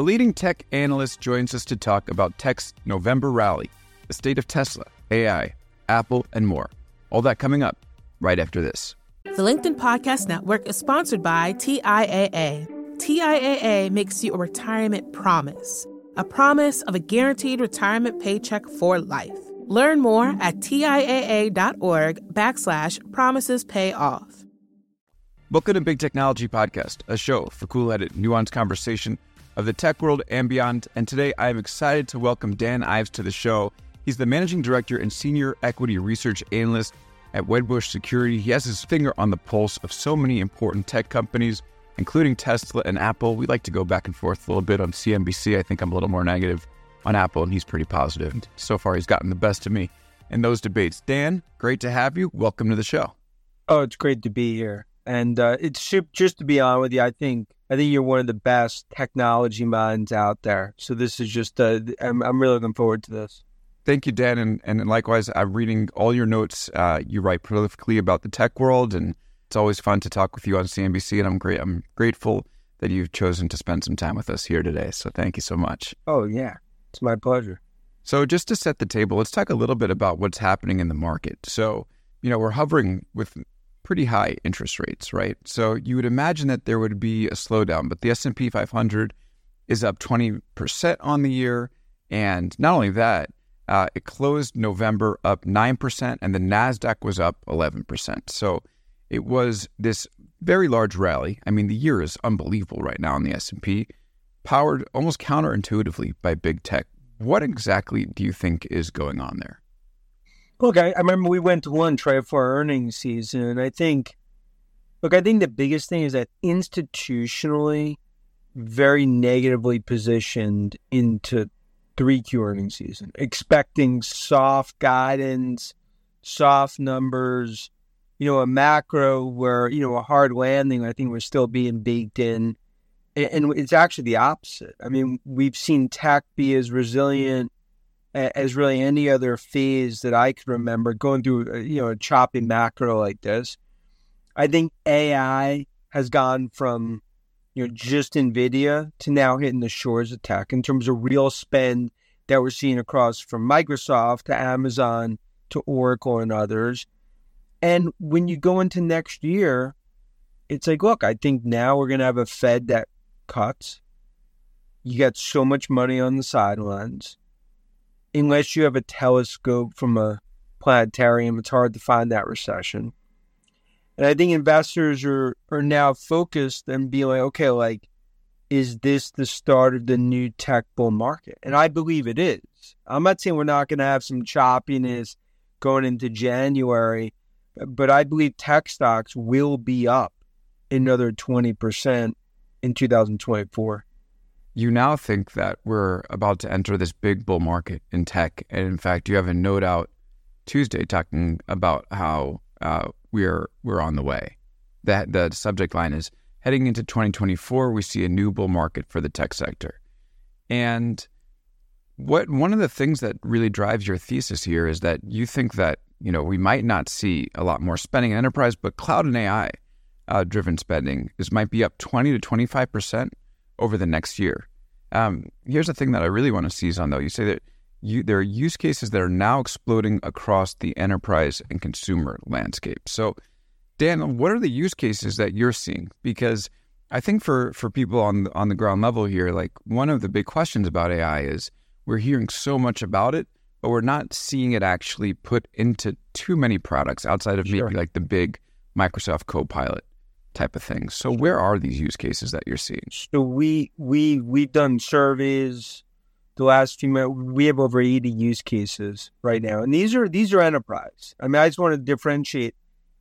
A leading tech analyst joins us to talk about tech's November rally, the state of Tesla, AI, Apple, and more. All that coming up right after this. The LinkedIn Podcast Network is sponsored by TIAA. TIAA makes you a retirement promise, a promise of a guaranteed retirement paycheck for life. Learn more at TIAA.org backslash promises pay off. Welcome to Big Technology Podcast, a show for cool-headed, nuanced conversation of the tech world and beyond. And today I am excited to welcome Dan Ives to the show. He's the managing director and senior equity research analyst at Wedbush Security. He has his finger on the pulse of so many important tech companies, including Tesla and Apple. We like to go back and forth a little bit on CNBC. I think I'm a little more negative on Apple, and he's pretty positive. So far, he's gotten the best of me in those debates. Dan, great to have you. Welcome to the show. Oh, it's great to be here. And uh, it's just to be on with you. I think I think you're one of the best technology minds out there. So this is just uh, I'm, I'm really looking forward to this. Thank you, Dan, and, and likewise, I'm reading all your notes. Uh, you write prolifically about the tech world, and it's always fun to talk with you on CNBC. And I'm great. I'm grateful that you've chosen to spend some time with us here today. So thank you so much. Oh yeah, it's my pleasure. So just to set the table, let's talk a little bit about what's happening in the market. So you know, we're hovering with pretty high interest rates, right? So you would imagine that there would be a slowdown, but the S&P 500 is up 20% on the year, and not only that, uh, it closed November up 9%, and the Nasdaq was up 11%. So it was this very large rally. I mean, the year is unbelievable right now in the S&P, powered almost counterintuitively by big tech. What exactly do you think is going on there? Look, I, I remember we went to lunch right for earnings season, I think, look, I think the biggest thing is that institutionally, very negatively positioned into 3Q earnings season, expecting soft guidance, soft numbers, you know, a macro where, you know, a hard landing, I think we're still being baked in. And it's actually the opposite. I mean, we've seen tech be as resilient as really any other phase that I can remember going through, uh, you know, a choppy macro like this. I think AI has gone from, you know, just NVIDIA to now hitting the shores of tech in terms of real spend that we're seeing across from Microsoft to Amazon to Oracle and others. And when you go into next year, it's like, look, I think now we're going to have a Fed that cuts. You got so much money on the sidelines unless you have a telescope from a planetarium, it's hard to find that recession. And I think investors are, are now focused and being like, okay, like, is this the start of the new tech bull market? And I believe it is. I'm not saying we're not going to have some choppiness going into January, but I believe tech stocks will be up another 20% in 2024 you now think that we're about to enter this big bull market in tech. And in fact, you have a note out Tuesday talking about how uh, we're we're on the way. That the subject line is heading into 2024. We see a new bull market for the tech sector, and what one of the things that really drives your thesis here is that you think that you know we might not see a lot more spending in enterprise, but cloud and AI uh, driven spending is might be up 20 to 25 percent over the next year. Um, here's the thing that I really want to seize on, though. You say that you, there are use cases that are now exploding across the enterprise and consumer landscape. So, Dan, what are the use cases that you're seeing? Because I think for for people on on the ground level here, like one of the big questions about AI is we're hearing so much about it, but we're not seeing it actually put into too many products outside of sure. maybe like the big Microsoft Copilot type of things. So where are these use cases that you're seeing? So we we we've done surveys the last few months. We have over 80 use cases right now, and these are these are enterprise. I mean, I just want to differentiate.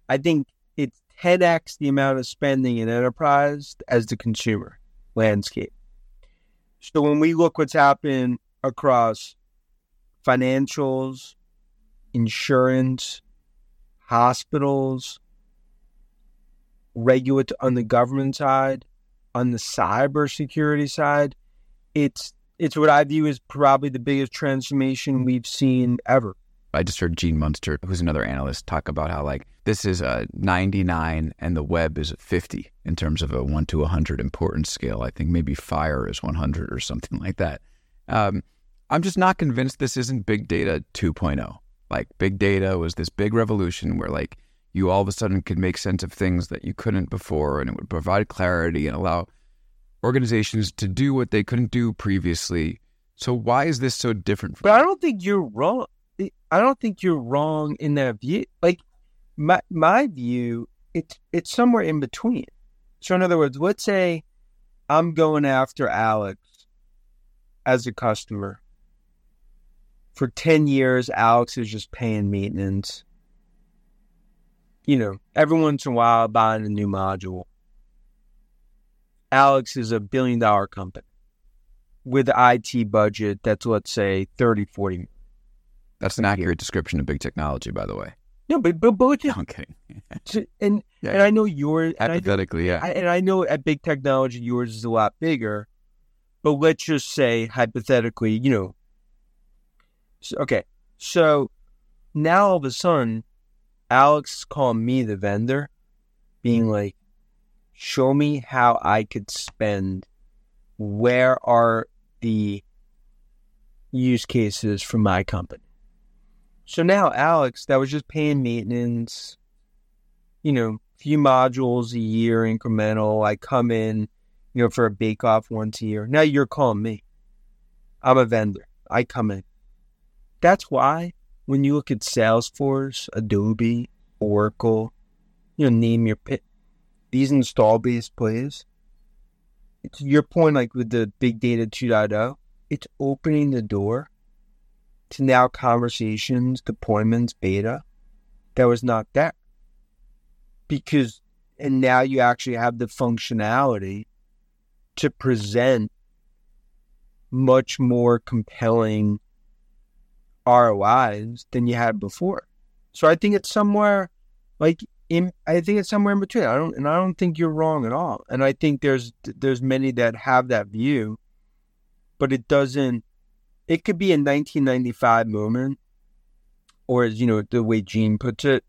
I think it's 10x the amount of spending in enterprise as the consumer landscape. So when we look what's happened across financials, insurance, hospitals, regulate on the government side, on the cybersecurity side, it's it's what I view as probably the biggest transformation we've seen ever I just heard Gene Munster, who's another analyst, talk about how like this is a 99 and the web is a 50 in terms of a one to 100 importance scale. I think maybe fire is 100 or something like that. Um, I'm just not convinced this isn't big data 2.0. Like big data was this big revolution where like you all of a sudden could make sense of things that you couldn't before, and it would provide clarity and allow organizations to do what they couldn't do previously. So why is this so different? But I don't think you're wrong. I don't think you're wrong in that view. Like my my view, it's it's somewhere in between. So in other words, let's say I'm going after Alex as a customer. For 10 years, Alex is just paying maintenance. You know, every once in a while buying a new module. Alex is a billion dollar company with an IT budget that's let's say 30, 40 That's an accurate description of big technology, by the way. No, but but, but I'm kidding. and Yeah, and I know yours and I, Hypothetically, yeah. I, and I know at big technology yours is a lot bigger, but let's just say hypothetically, you know. So, okay, so now all of a sudden, Alex is calling me the vendor, being mm-hmm. like, "Show me how I could spend. Where are the use cases for my company?" So now Alex, that was just paying maintenance, you know, few modules a year incremental. I come in, you know, for a bake off once a year. Now you're calling me. I'm a vendor. I come in. That's why when you look at Salesforce, Adobe, Oracle, you know, name your pit, these install based plays. It's your point, like with the big data 2.0, it's opening the door to now conversations, deployments, beta that was not there. Because, and now you actually have the functionality to present much more compelling ROIs than you had before. So I think it's somewhere like in, I think it's somewhere in between. I don't, and I don't think you're wrong at all. And I think there's there's many that have that view, but it doesn't it could be a 1995 moment, or as you know the way Gene puts it,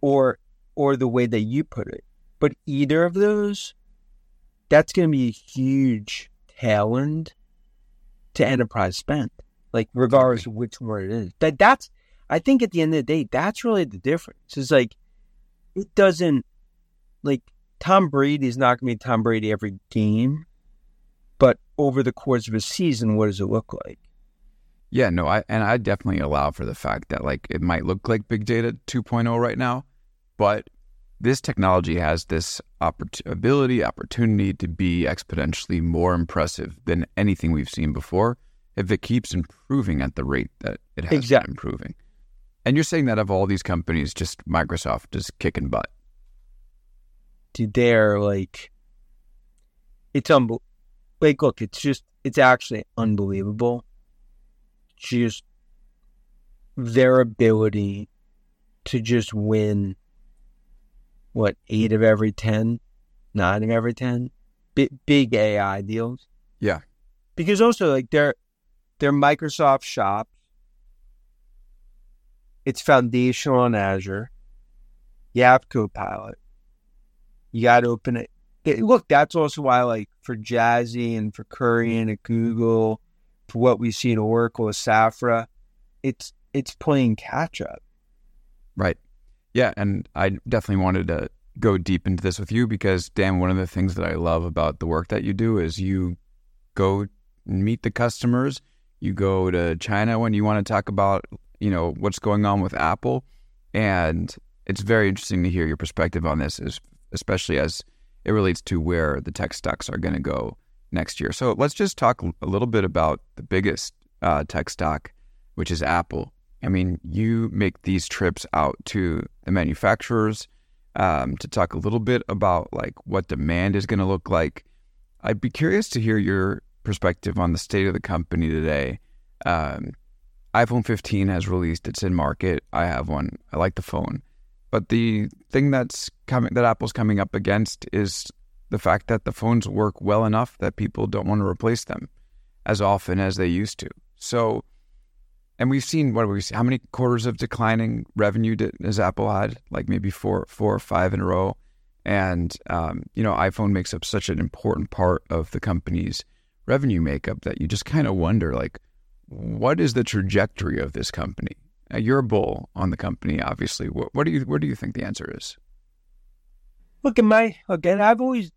or or the way that you put it. But either of those, that's going to be a huge tailwind to enterprise spend. Like regardless of which one it is, that that's I think at the end of the day, that's really the difference. It's like it doesn't like Tom Brady is not going to be Tom Brady every game, but over the course of a season, what does it look like? Yeah, no, I and I definitely allow for the fact that like it might look like big data 2.0 right now, but this technology has this oppor- ability, opportunity to be exponentially more impressive than anything we've seen before if it keeps improving at the rate that it has Exactly. been improving. And you're saying that of all these companies, just Microsoft is kicking butt. Dude, they're like, it's unbel. Like, look, it's just, it's actually unbelievable. Just their ability to just win, what, eight of every 10, nine of every 10 big, big AI deals. Yeah. Because also, like, they're, they're Microsoft shops. It's foundational on Azure. You have Copilot. You got to open it. it. Look, that's also why, like, for Jassy and for Curry and at Google, for what we see at Oracle, Safra, it's it's playing catch up. Right. Yeah, and I definitely wanted to go deep into this with you because Dan, one of the things that I love about the work that you do is you go meet the customers, you go to China when you want to talk about, you know, what's going on with Apple, and it's very interesting to hear your perspective on this, especially as it relates to where the tech stocks are going to go next year. So let's just talk a little bit about the biggest uh, tech stock, which is Apple. I mean, you make these trips out to the manufacturers um, to talk a little bit about like what demand is going to look like. I'd be curious to hear your perspective on the state of the company today. Um, iPhone 15 has released; it's in market. I have one. I like the phone, but the thing that's coming that Apple's coming up against is the fact that the phones work well enough that people don't want to replace them as often as they used to. So and we've seen what we see. How many quarters of declining revenue did, has Apple had? Like maybe four, four or five in a row. And um, you know, iPhone makes up such an important part of the company's revenue makeup that you just kind of wonder, like, what is the trajectory of this company? Uh, you're a bull on the company, obviously. What, what do you what do you think the answer is? Look at my again. I've always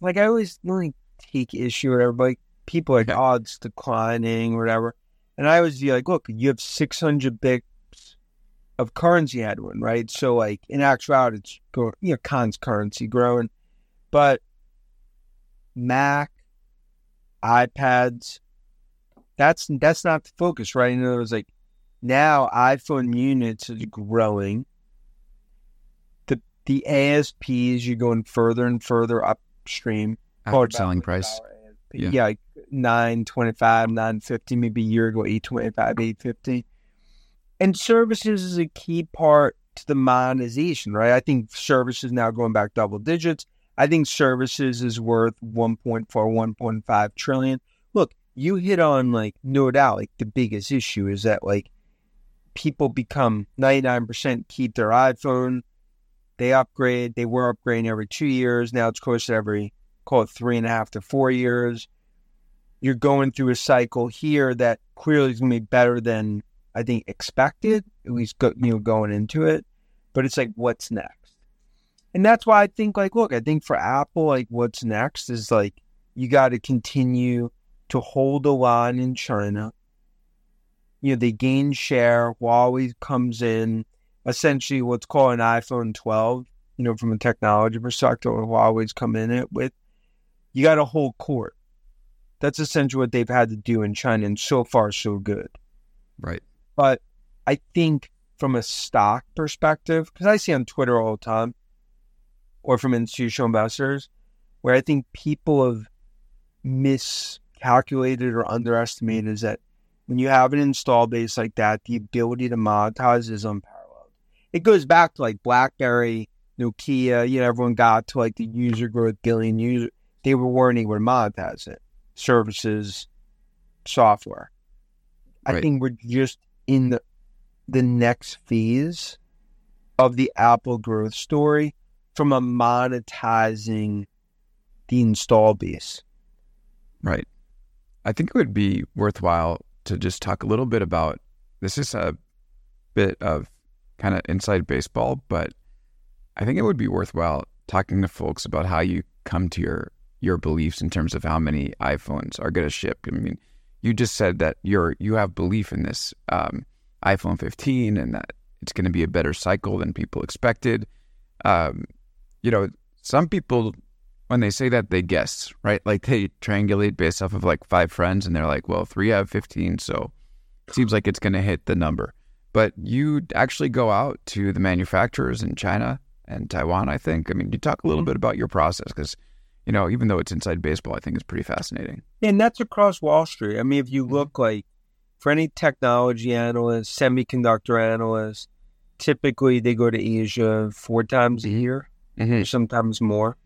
like I always really take issue with everybody. People are like, oh, declining or whatever. And I always be like, look, you have 600 bips of currency headwind, right? So, like, in actuality, it's going, you know, cons currency growing. But Mac, iPads, that's that's not the focus, right? In other words, like, now iPhone units is growing. The the ASPs, you're going further and further upstream. Average selling price. Yeah. yeah, like 925, 950, maybe a year ago, 825, 850. And services is a key part to the monetization, right? I think services now going back double digits. I think services is worth 1.4, 1.5 trillion. Look, you hit on like no doubt, like the biggest issue is that like people become 99% keep their iPhone, they upgrade, they were upgrading every two years. Now it's close to every call it three and a half to four years. You're going through a cycle here that clearly is going to be better than I think expected, at least go, you know going into it. But it's like, what's next? And that's why I think like, look, I think for Apple, like, what's next is like you got to continue to hold the line in China. You know, they gain share. Huawei comes in essentially what's called an iPhone 12. You know, from a technology perspective, Huawei's come in it with you got to hold court. That's essentially what they've had to do in China, and so far, so good. Right. But I think from a stock perspective, because I see on Twitter all the time, or from institutional investors, where I think people have miscalculated or underestimated is that when you have an install base like that, the ability to monetize is unparalleled. It goes back to like BlackBerry, Nokia, you know, everyone got to like the user growth, billion user they were weren't able to monetize it. Services, software. Right. I think we're just in the the next phase of the Apple growth story from a monetizing the install base. Right. I think it would be worthwhile to just talk a little bit about this is a bit of kind of inside baseball, but I think it would be worthwhile talking to folks about how you come to your your beliefs in terms of how many iPhones are going to ship. I mean, you just said that you're you have belief in this um, iPhone 15 and that it's going to be a better cycle than people expected. Um, you know, some people when they say that they guess, right? Like they triangulate based off of like five friends, and they're like, "Well, three out of 15, so it seems like it's going to hit the number." But you actually go out to the manufacturers in China and Taiwan. I think. I mean, you talk a little bit about your process because you know, even though it's inside baseball, I think it's pretty fascinating. And that's across Wall Street. I mean, if you mm-hmm. look like for any technology analyst, semiconductor analyst, typically they go to Asia four times a year, mm-hmm. sometimes more.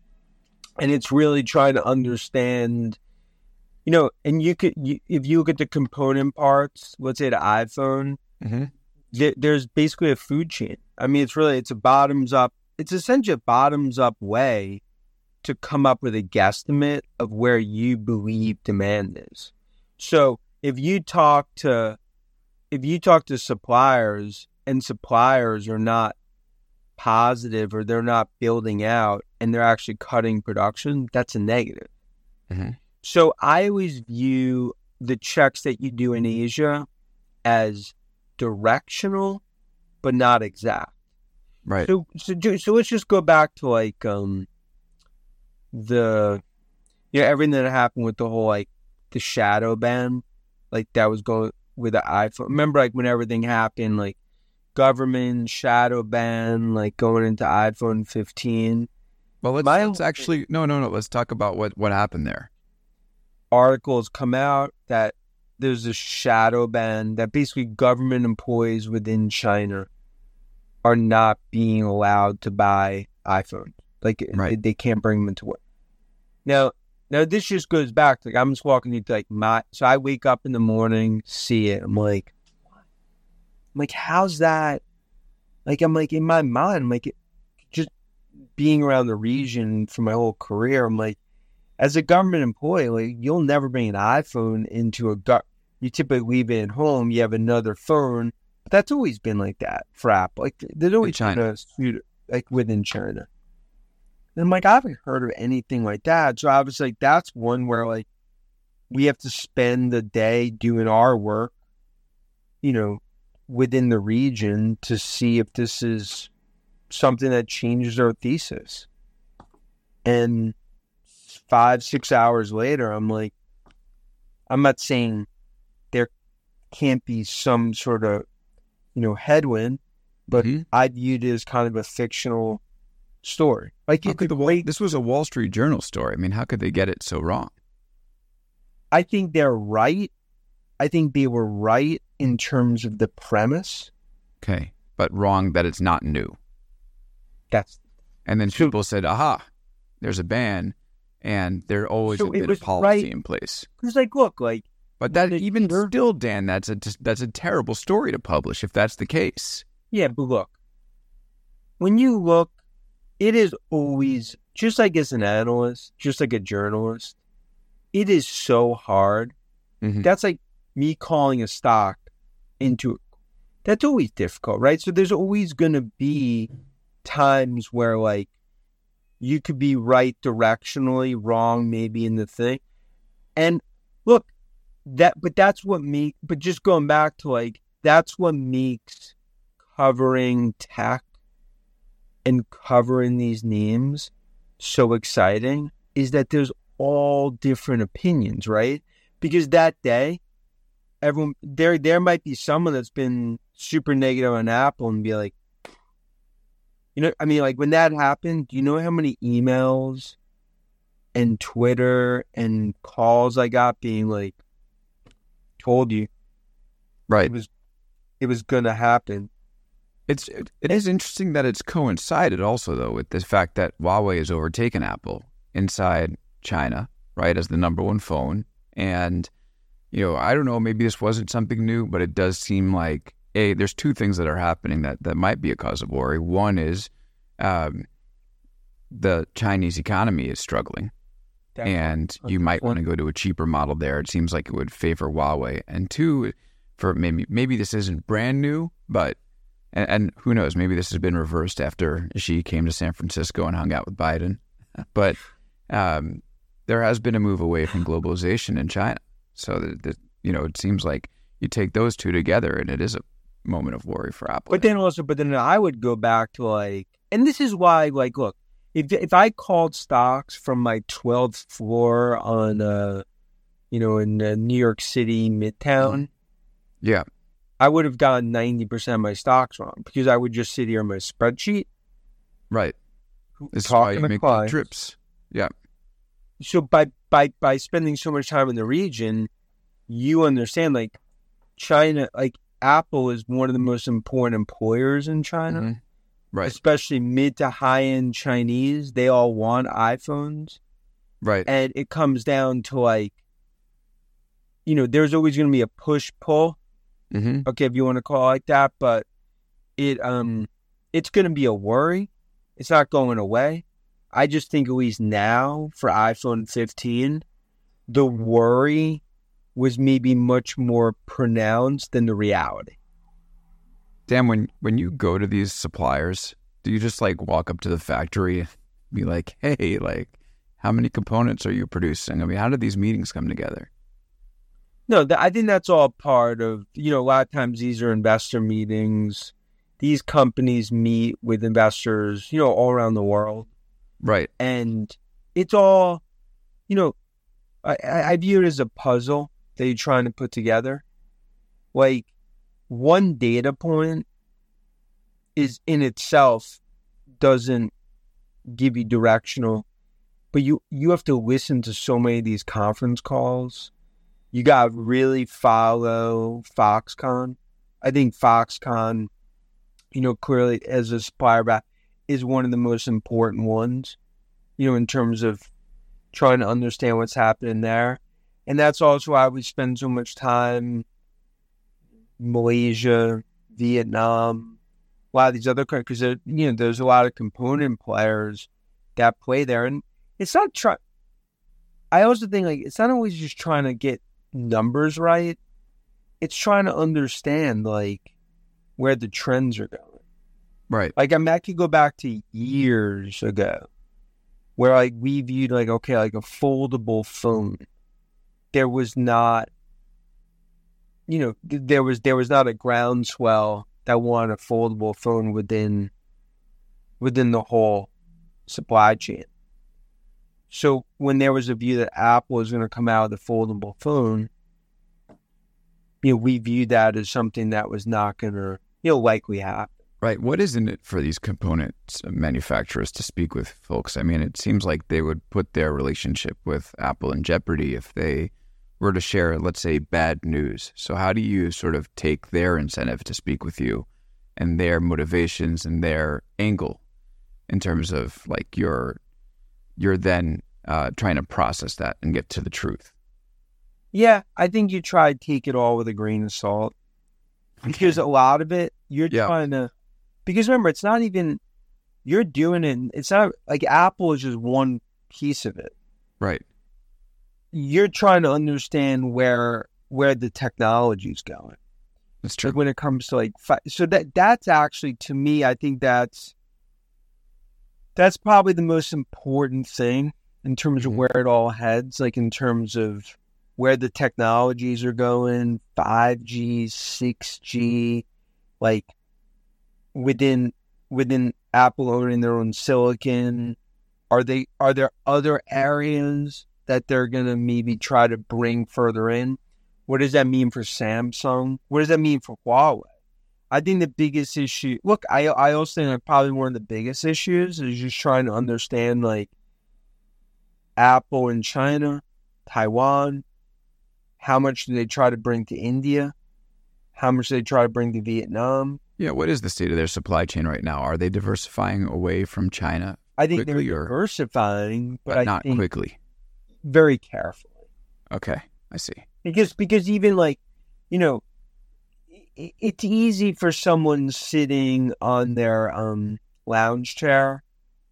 And it's really trying to understand, you know, and you could, you, if you look at the component parts, let's say the iPhone, mm-hmm. th- there's basically a food chain. I mean, it's really, it's a bottoms up, it's essentially a bottoms up way to come up with a guesstimate of where you believe demand is. So if you talk to if you talk to suppliers and suppliers are not positive or they're not building out and they're actually cutting production, that's a negative. Mm-hmm. So I always view the checks that you do in Asia as directional, but not exact. Right. So so so let's just go back to like um the yeah everything that happened with the whole like the shadow ban, like that was going with the iPhone. Remember, like when everything happened, like government shadow ban, like going into iPhone 15. Well, let's, My, let's actually no, no, no. Let's talk about what what happened there. Articles come out that there's a shadow ban that basically government employees within China are not being allowed to buy iPhones. Like right. they, they, can't bring them into work. Now, now this just goes back. Like I'm just walking into like my. So I wake up in the morning, see it. I'm like, I'm like, how's that? Like, I'm like, in my mind, I'm like, just being around the region for my whole career, I'm like, as a government employee, like, you'll never bring an iPhone into a gut. You typically leave it at home. You have another phone. But that's always been like that for Apple. Like, there's always China. been a like within China. And I'm like, I haven't heard of anything like that. So I was like, that's one where like we have to spend the day doing our work, you know, within the region to see if this is something that changes our thesis. And five, six hours later, I'm like, I'm not saying there can't be some sort of, you know, headwind, but Mhm. I viewed it as kind of a fictional story. Like How could the this was a Wall Street Journal story. I mean, how could they get it so wrong? I think they're right. I think they were right in terms of the premise. Okay, but wrong that it's not new. That's And then people said, "Aha, there's a ban, and there always So has it been a was policy right- in place." because, like, look, like, But that even sure. still, Dan, that's a that's a terrible story to publish if that's the case. yeah, but look, when you look, it is always just like as an analyst, just like a journalist, it is so hard. Mhm. That's like me calling a stock into that's always difficult, right? So there's always going to be times where like you could be right directionally, wrong maybe in the thing. And look, that but that's what me but just going back to like that's what makes covering tech and covering these names so exciting is that there's all different opinions, right? Because that day, everyone there there might be someone that's been super negative on Apple and be like, you know, I mean, like when that happened, do you know how many emails and Twitter and calls I got being like, told you Right. it was it was gonna happen. It's it, it is interesting that it's coincided also though with the fact that Huawei has overtaken Apple inside China, right, as the number one phone. And you know, I don't know, maybe this wasn't something new, but it does seem like a there's two things that are happening that that might be a cause of worry. One is um, the Chinese economy is struggling, and you might want to go to a cheaper model there. It seems like it would favor Huawei. And two, for maybe maybe this isn't brand new, but and, and who knows, maybe this has been reversed after Xi came to San Francisco and hung out with Biden. But um, there has been a move away from globalization in China. So that, that you know, it seems like you take those two together, and it is a moment of worry for Apple. But then also, but then I would go back to like, and this is why, like, look, if if I called stocks from my twelfth floor on, uh, you know, in uh, New York City Midtown, yeah, I would have gotten ninety percent of my stocks wrong because I would just sit here on my spreadsheet right. This is why you to make the clients. trips. Yeah, So by by by spending so much time in the region, you understand like China, like Apple is one of the most important employers in China. Mhm. right, especially mid to high end Chinese, they all want iPhones. right. And it comes down to like, you know, there's always going to be a push pull. hmm Okay, if you want to call it like that, but it um, it's going to be a worry. It's not going away. I just think at least now for iPhone 15, the worry was maybe much more pronounced than the reality. Dan, when when you go to these suppliers, do you just like walk up to the factory, and be like, "Hey, like, how many components are you producing?" I mean, how did these meetings come together? No, th- I think that's all part of, you know, a lot of times these are investor meetings. These companies meet with investors, you know, all around the world. Right. And it's all, you know, I, I view it as a puzzle that you're trying to put together. Like one data point is in itself doesn't give you directional, but you, you have to listen to so many of these conference calls you got to really follow Foxconn. I think Foxconn, you know, clearly as a supplier is one of the most important ones, you know, in terms of trying to understand what's happening there. And that's also why we spend so much time Malaysia, Vietnam, a lot of these other countries. Because you know, there's a lot of component players that play there, and it's not try. I also think like it's not always just trying to get numbers right. It's trying to understand like where the trends are going. Right. Like I mean, I could go back to years ago where like we viewed like okay, like a foldable phone. There was not you know, there was there was not a groundswell that wanted a foldable phone within within the whole supply chain. So when there was a view that Apple was going to come out with a foldable phone, you know, we viewed that as something that was not going to, you know, likely happen. Right. What is in it for these components manufacturers to speak with folks? I mean, it seems like they would put their relationship with Apple in jeopardy if they were to share, let's say, bad news. So, how do you sort of take their incentive to speak with you and their motivations and their angle in terms of like your you're then uh, trying to process that and get to the truth? Yeah, I think you try to take it all with a grain of salt because a lot of it you're yeah. trying to because remember, it's not even you're doing it. It's not like Apple is just one piece of it. Right. You're trying to understand where where the technology is going. That's true. Like when it comes to like so that that's actually to me, I think that's that's probably the most important thing in terms of mm-hmm. where it all heads. Like in terms of where the technologies are going, five G, six G, like within within Apple owning their own silicon? Are they are there other areas that they're gonna maybe try to bring further in? What does that mean for Samsung? What does that mean for Huawei? I think the biggest issue look, I I also think probably one of the biggest issues is just trying to understand like Apple in China, Taiwan, how much do they try to bring to India? How much do they try to bring to Vietnam? Yeah, what is the state of their supply chain right now? Are they diversifying away from China? I think they're diversifying, but, but not quickly. Very carefully. Okay, I see. Because because even like, you know, it's easy for someone sitting on their um lounge chair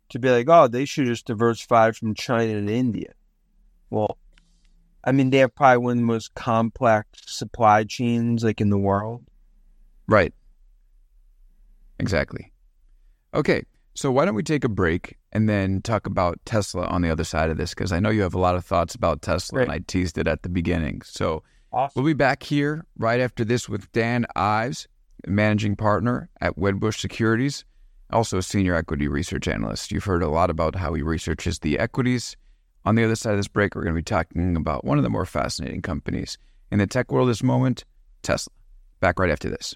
to be like, oh, they should just diversify from China and India. Well, I mean, they have probably one of the most complex supply chains like in the world. Right. Exactly. Okay, so why don't we take a break and then talk about Tesla on the other side of this? Because I know you have a lot of thoughts about Tesla, Great. and I teased it at the beginning. So awesome. we'll be back here right after this with Dan Ives, managing partner at Wedbush Securities, also a senior equity research analyst. You've heard a lot about how he researches the equities. On the other side of this break, we're going to be talking about one of the more fascinating companies in the tech world this moment, Tesla. Back right after this.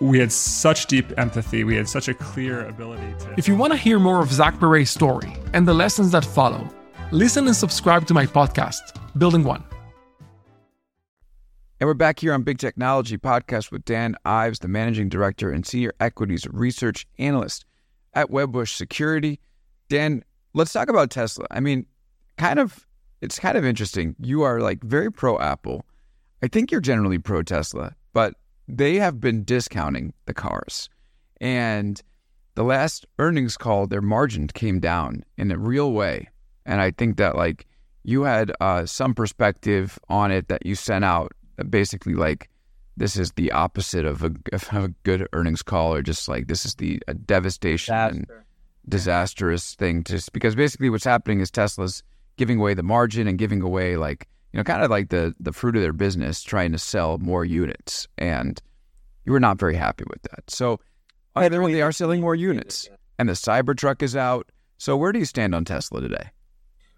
we had such deep empathy. We had such a clear ability to. If you want to hear more of Zach Perret's story and the lessons that follow, listen and subscribe to my podcast, Building One. And we're back here on Big Technology Podcast with Dan Ives, the managing director and senior equities research analyst at Wedbush Security. Dan, let's talk about Tesla. I mean, kind of it's kind of interesting. You are like very pro Apple. I think you're generally pro Tesla, but they have been discounting the cars. And the last earnings call, their margin came down in a real way. And I think that like you had uh, some perspective on it that you sent out, basically like this is the opposite of a, of a good earnings call, or just like this is the a devastation and Disaster. disastrous thing. Just because basically what's happening is Tesla's giving away the margin and giving away like you know kind of like the the fruit of their business, trying to sell more units, and you were not very happy with that. So on the other hand, they are selling more units, and the Cybertruck is out. So where do you stand on Tesla today?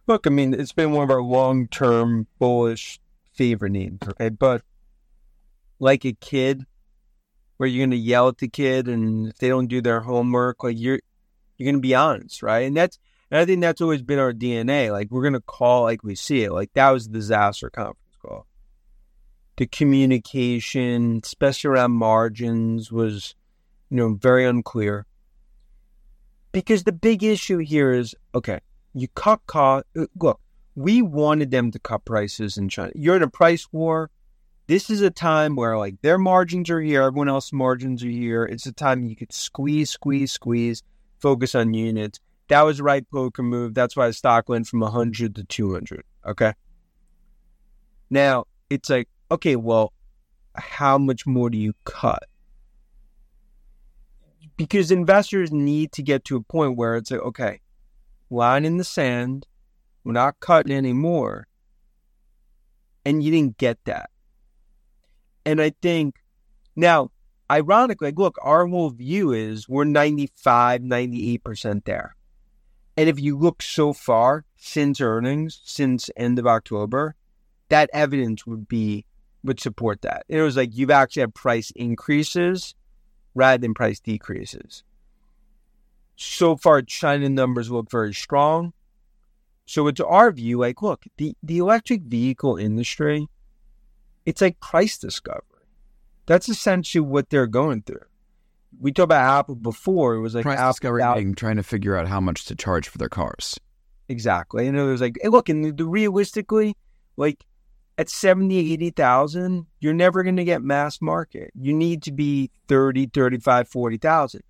Look, I mean, it's been one of our long-term bullish fever needs, Okay, but like a kid, where you're going to yell at the kid, and if they don't do their homework, like you're you're going to be honest, right? And that's and I think that's always been our DNA. Like we're to call like we see it. Like that was a disaster conference call. The communication, especially around margins, was you know very unclear. Because the big issue here is okay you cut cost. Uh, look, we wanted them to cut prices in China. You're in a price war. This is a time where like their margins are here, everyone else's margins are here. It's a time you could squeeze, squeeze, squeeze, focus on units. That was the right poker move. That's why the stock went from 100 to 200. Okay. Now it's like, okay, well, how much more do you cut? Because investors need to get to a point where it's like, okay, line in the sand. We're not cutting anymore. And you didn't get that. And I think now, ironically, like, look, our whole view is we're 95, 98% there. And if you look so far since earnings, since end of October, that evidence would be would support that. It was like you've actually had price increases rather than price decreases so far China numbers look very strong. So it's our view, like, look, the, the electric vehicle industry, it's like price discovery. That's essentially what they're going through. We talked about Apple before. It was like Price Apple discovery, out- trying to figure out how much to charge for their cars. Exactly. And it was like, hey, look, and the, the realistically, like at 70, 80,000, you're never going to get mass market. You need to be 30, 35, 40,000.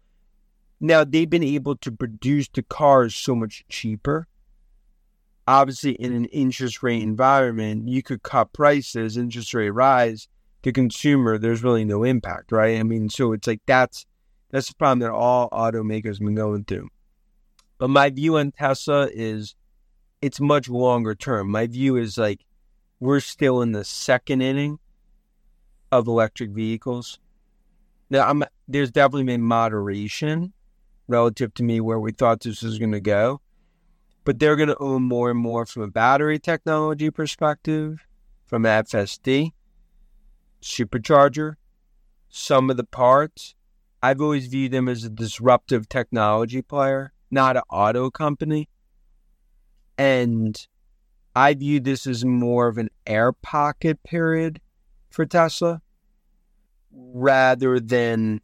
Now, they've been able to produce the cars so much cheaper. Obviously, in an interest rate environment, you could cut prices, interest rate rise to consumer, there's really no impact, right? I mean, so it's like that's that's the problem that all automakers have been going through. But my view on Tesla is it's much longer term. My view is like we're still in the second inning of electric vehicles. Now, I'm, there's definitely been moderation relative to me where we thought this was going to go, but they're going to own more and more from a battery technology perspective, from FSD, supercharger, some of the parts. I've always viewed them as a disruptive technology player, not an auto company. And I view this as more of an air pocket period for Tesla rather than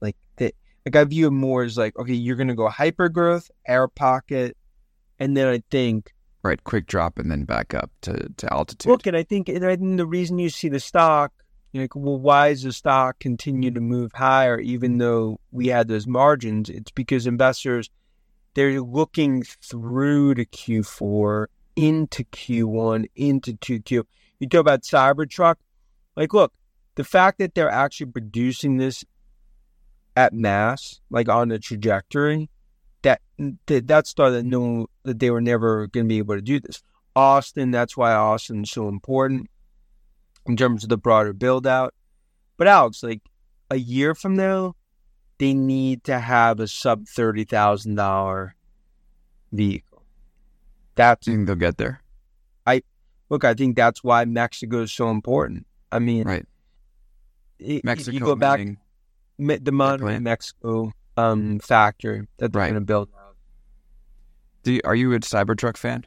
like the, like I view it more as like, okay, you're gonna go hyper growth, air pocket, and then I think Right, quick drop and then back up to, to altitude. Look, and I think, and I think the reason you see the stock, you're like, well, why does the stock continue to move higher even mm-hmm. though we had those margins? It's because investors, they're looking through to Q4, into Q1, into 2Q. You talk about Cybertruck, like, look, the fact that they're actually producing this at mass, like on a trajectory, that that that's started know that they were never going to be able to do this. Austin, that's why Austin's so important in terms of the broader build out. But Alex, like a year from now, they need to have a sub thirty thousand dollar vehicle. That's think they'll get there? I look. I think that's why Mexico is so important. I mean, Right. Mexico, you go back, the plant. Mexico um, factory that they're Right. going to build do you, are you a Cybertruck fan?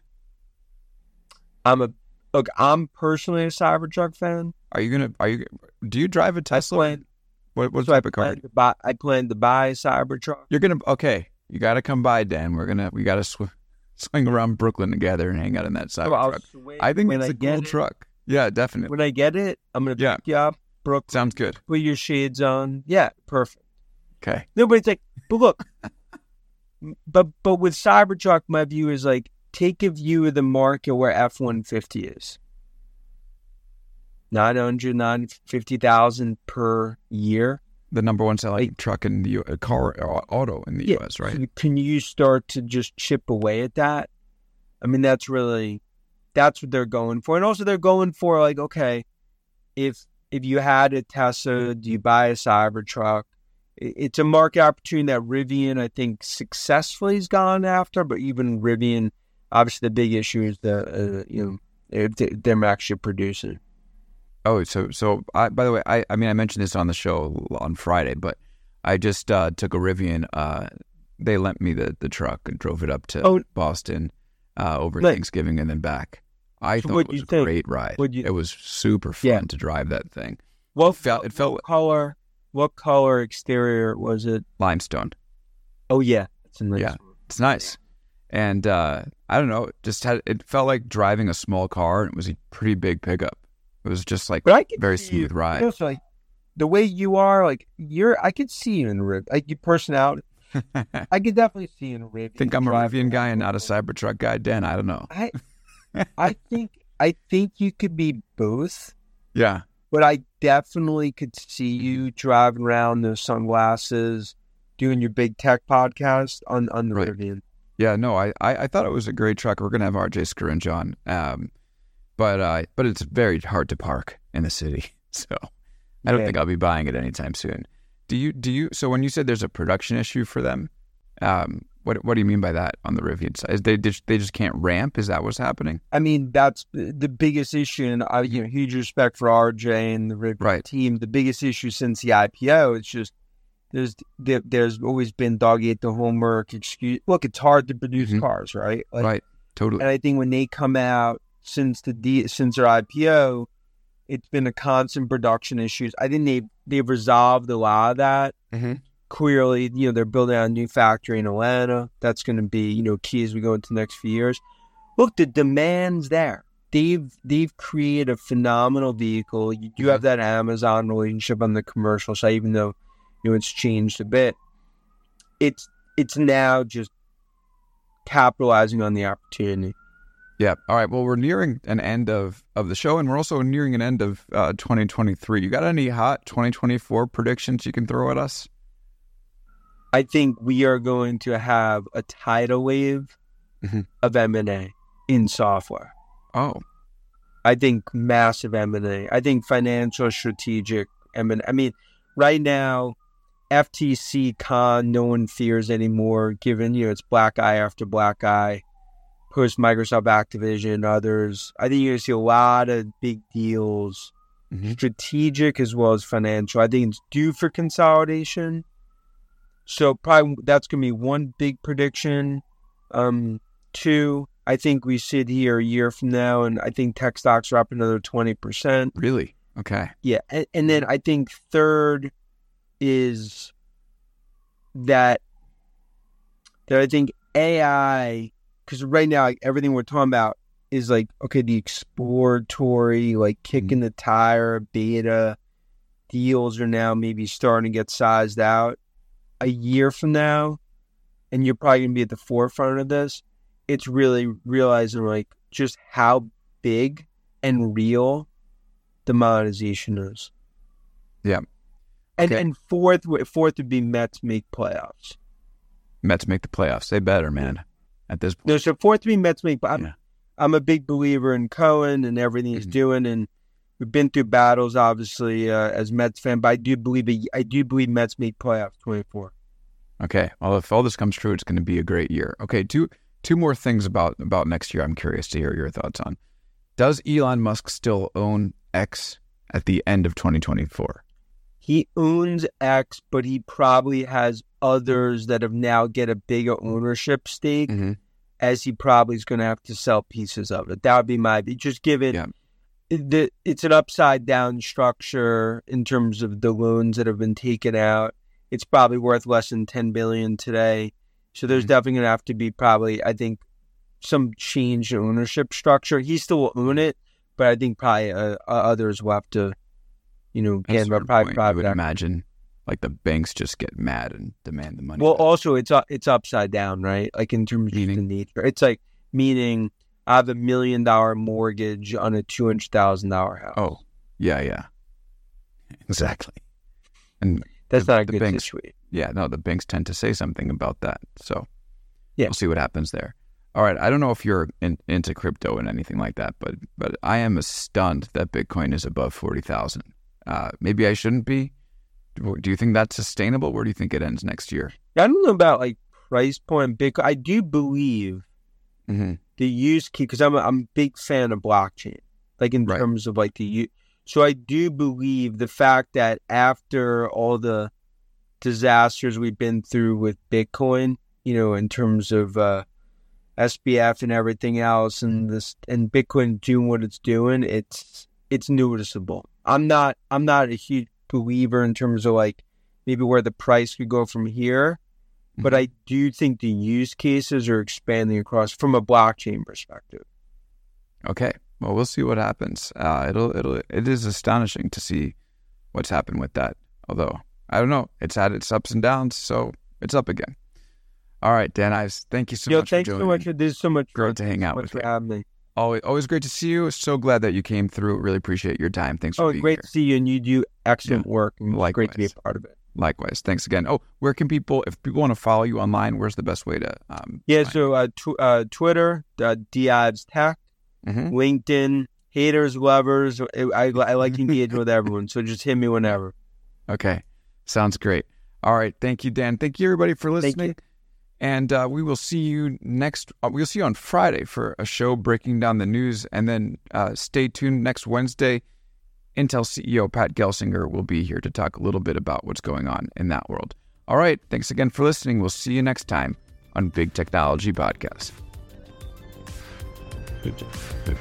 I'm a look. I'm personally a Cybertruck fan. Are you gonna? Are you? Do you drive a Tesla? plan- What, what So I type of car? buy. I plan to buy a Cybertruck. You're gonna. Okay, you got to come by, Dan. We're gonna. We got to sw- swing around Brooklyn together and hang out in that Oh, I'll truck. swing I think it's I a cool it. truck. Yeah, definitely. When I get it, I'm gonna Yeah. pick you up, Brooke. Sounds good. Put your shades on. Yeah, perfect. Okay. Nobody's like, but look, but but with Cybertruck, my view is like take a view of the market where F one fifty is. 900, 950,000 per year. The number one selling truck in the U- uh, car uh, auto in the Yeah. U.S. Right? Can- Can you start to just chip away at that? I mean, that's really that's what they're going for, and also they're going for like, okay, if if you had a Tesla, do you buy a Cybertruck? It's a market opportunity that Rivian, I think, successfully has gone after, but even Rivian, obviously, the big issue is the uh, you know if they- them actually producing. Oh, so so I by the way, I I mean I mentioned this on the show on Friday, but I just uh, took a Rivian. Uh, they lent me the the truck and drove it up to Oh. Boston uh, over Nice. Thanksgiving and then back. I So thought it was a think? great ride. You- it was super fun Yeah. to drive that thing. What felt- it felt- what color? What color exterior was it? Limestone. Oh yeah, it's nice Yeah. one. It's nice. And uh, I don't know, just had it felt like driving a small car and it was a pretty big pickup. It was just like very smooth you, ride. You know, so like the way you are, like you're, I could see you in Riv. Like your personality, I could definitely see you in Riv. think I'm a Rivian guy and not a Cybertruck guy, Dan. I don't know. I, I think, I think you could be both, Yeah. but I definitely could see you driving around those sunglasses, doing your big tech podcast on on the Right. Rivian. Yeah, no, I, I, I thought it was a great truck. We're gonna have RJ Scaringe on, um, but uh, but it's very hard to park in the city, so I don't Yeah. think I'll be buying it anytime soon. Do you do you? So when you said there's a production issue for them, um, what what do you mean by that on the Rivian side? Is they just they just can't ramp? Is that what's happening? I mean, that's the biggest issue, and I, you know, huge respect for RJ and the Rivian Right. team. The biggest issue since the IPO, it's just there's there, there's always been dog ate the homework excuse. Look, it's hard to produce Mhm. cars, right? Like, right, totally. And I think when they come out since the D, since their IPO, it's been a constant production issues. I think they they've resolved a lot of that. Mhm. Clearly, you know, they're building out a new factory in Atlanta. That's going to be you know key as we go into the next few years. Look, the demand's there. They've they've created a phenomenal vehicle. You do have that Amazon relationship on the commercial side, even though you know it's changed a bit. It's it's now just capitalizing on the opportunity. Yeah. All right. Well, we're nearing an end of, of the show, and we're also nearing an end of uh, 2023. You got any hot 2024 predictions you can throw at us? I think we are going to have a tidal wave Mhm. of M and A in software. Oh, I think massive M and A. I think financial, strategic M and I mean, right now, FTC con no one fears anymore. Given you know it's black eye after black eye, post Microsoft Activision, others. I think you're gonna see a lot of big deals, Mhm. strategic as well as financial. I think it's due for consolidation. So probably that's gonna be one big prediction. Um, two, I think we sit here a year from now, and I think tech stocks are up another twenty percent. really? Okay. Yeah, and, and then I think third is that that I think AI because right now like, everything we're talking about is like okay the exploratory like mm-hmm. kicking the tire beta deals are now maybe starting to get sized out a year from now and you're probably gonna be at the forefront of this it's really realizing like just how big and real the monetization is. Yeah. And Okay. and fourth fourth would be Mets make playoffs. Mets make the playoffs. They better, man. At this point. No, so fourth would be Mets make. I'm, Yeah. I'm a big believer in Cohen and everything he's Mhm. doing, and we've been through battles, obviously, uh, as Mets fan. But I do believe I do believe Mets make playoffs twenty four. Okay. Well, if all this comes true, it's going to be a great year. Okay. Two two more things about about next year. I'm curious to hear your thoughts on. Does Elon Musk still own X at the end of 2024? He owns X, but he probably has others that have now get a bigger ownership stake. Mhm. as he probably is going to have to sell pieces of it. That would be my just given Yeah. it- the it's an upside down structure in terms of the loans that have been taken out. It's probably worth less than ten billion today. So there's Mhm. definitely going to have to be probably I think some change in ownership structure. He still will own it, but I think probably uh, others will have to, you know, At a get certain probably I would imagine like the banks just get mad and demand the money. Well, back. also it's uh, it's upside down, right? Like in terms of the Meaning? nature, it's like meaning I have a million dollar mortgage on a two hundred thousand dollar house. oh, yeah, yeah, exactly. And that's the- not a the good banks- situation. yeah, no, the banks tend to say something about that. So Yeah. we'll see what happens there. All right, I don't know if you're in, into crypto and anything like that, but but I am stunned that Bitcoin is above forty thousand. Uh, maybe I shouldn't be. Do you think that's sustainable? Where do you think it ends next year? I don't know about like price point Bitcoin. I do believe Mm-hmm. the use key because I'm a, I'm a big fan of blockchain, like in Right. terms of like the u- so I do believe the fact that after all the disasters we've been through with Bitcoin, you know, in terms of uh, SBF and everything else, and this and Bitcoin doing what it's doing, it's it's noticeable. I'm not I'm not a huge believer in terms of like maybe where the price could go from here, but I do think the use cases are expanding across from a blockchain perspective. Okay. Well, we'll see what happens. Uh, it'll it'll it is astonishing to see what's happened with that. Although I don't know, it's had its ups and downs, so it's up again. All right, Dan Ives, thank you so Yo, much. thanks for so much. This so much Great to hang out much with you. Always always great to see you. So glad that you came through. Really appreciate your time. Thanks for Oh, great here. to see you, and you do excellent work. And it's great to be a part of it. Likewise. Thanks again. Oh, where can people if people want to follow you online? Where's the best way to? Um, Yeah, so uh, tw- uh, Twitter, uh, DivesTech, Mhm. LinkedIn, haters, lovers. I, I, I like engaging with everyone, so just hit me whenever. Okay. Sounds great. All right. Thank you, Dan. Thank you, everybody, for Thank listening. And uh, we will see you next. Uh, we'll see you on Friday for a show breaking down the news. And then uh, stay tuned next Wednesday. Intel CEO Pat Gelsinger will be here to talk a little bit about what's going on in that world. All right. Thanks again for listening. We'll see you next time on Big Technology Podcast. Good job. Good.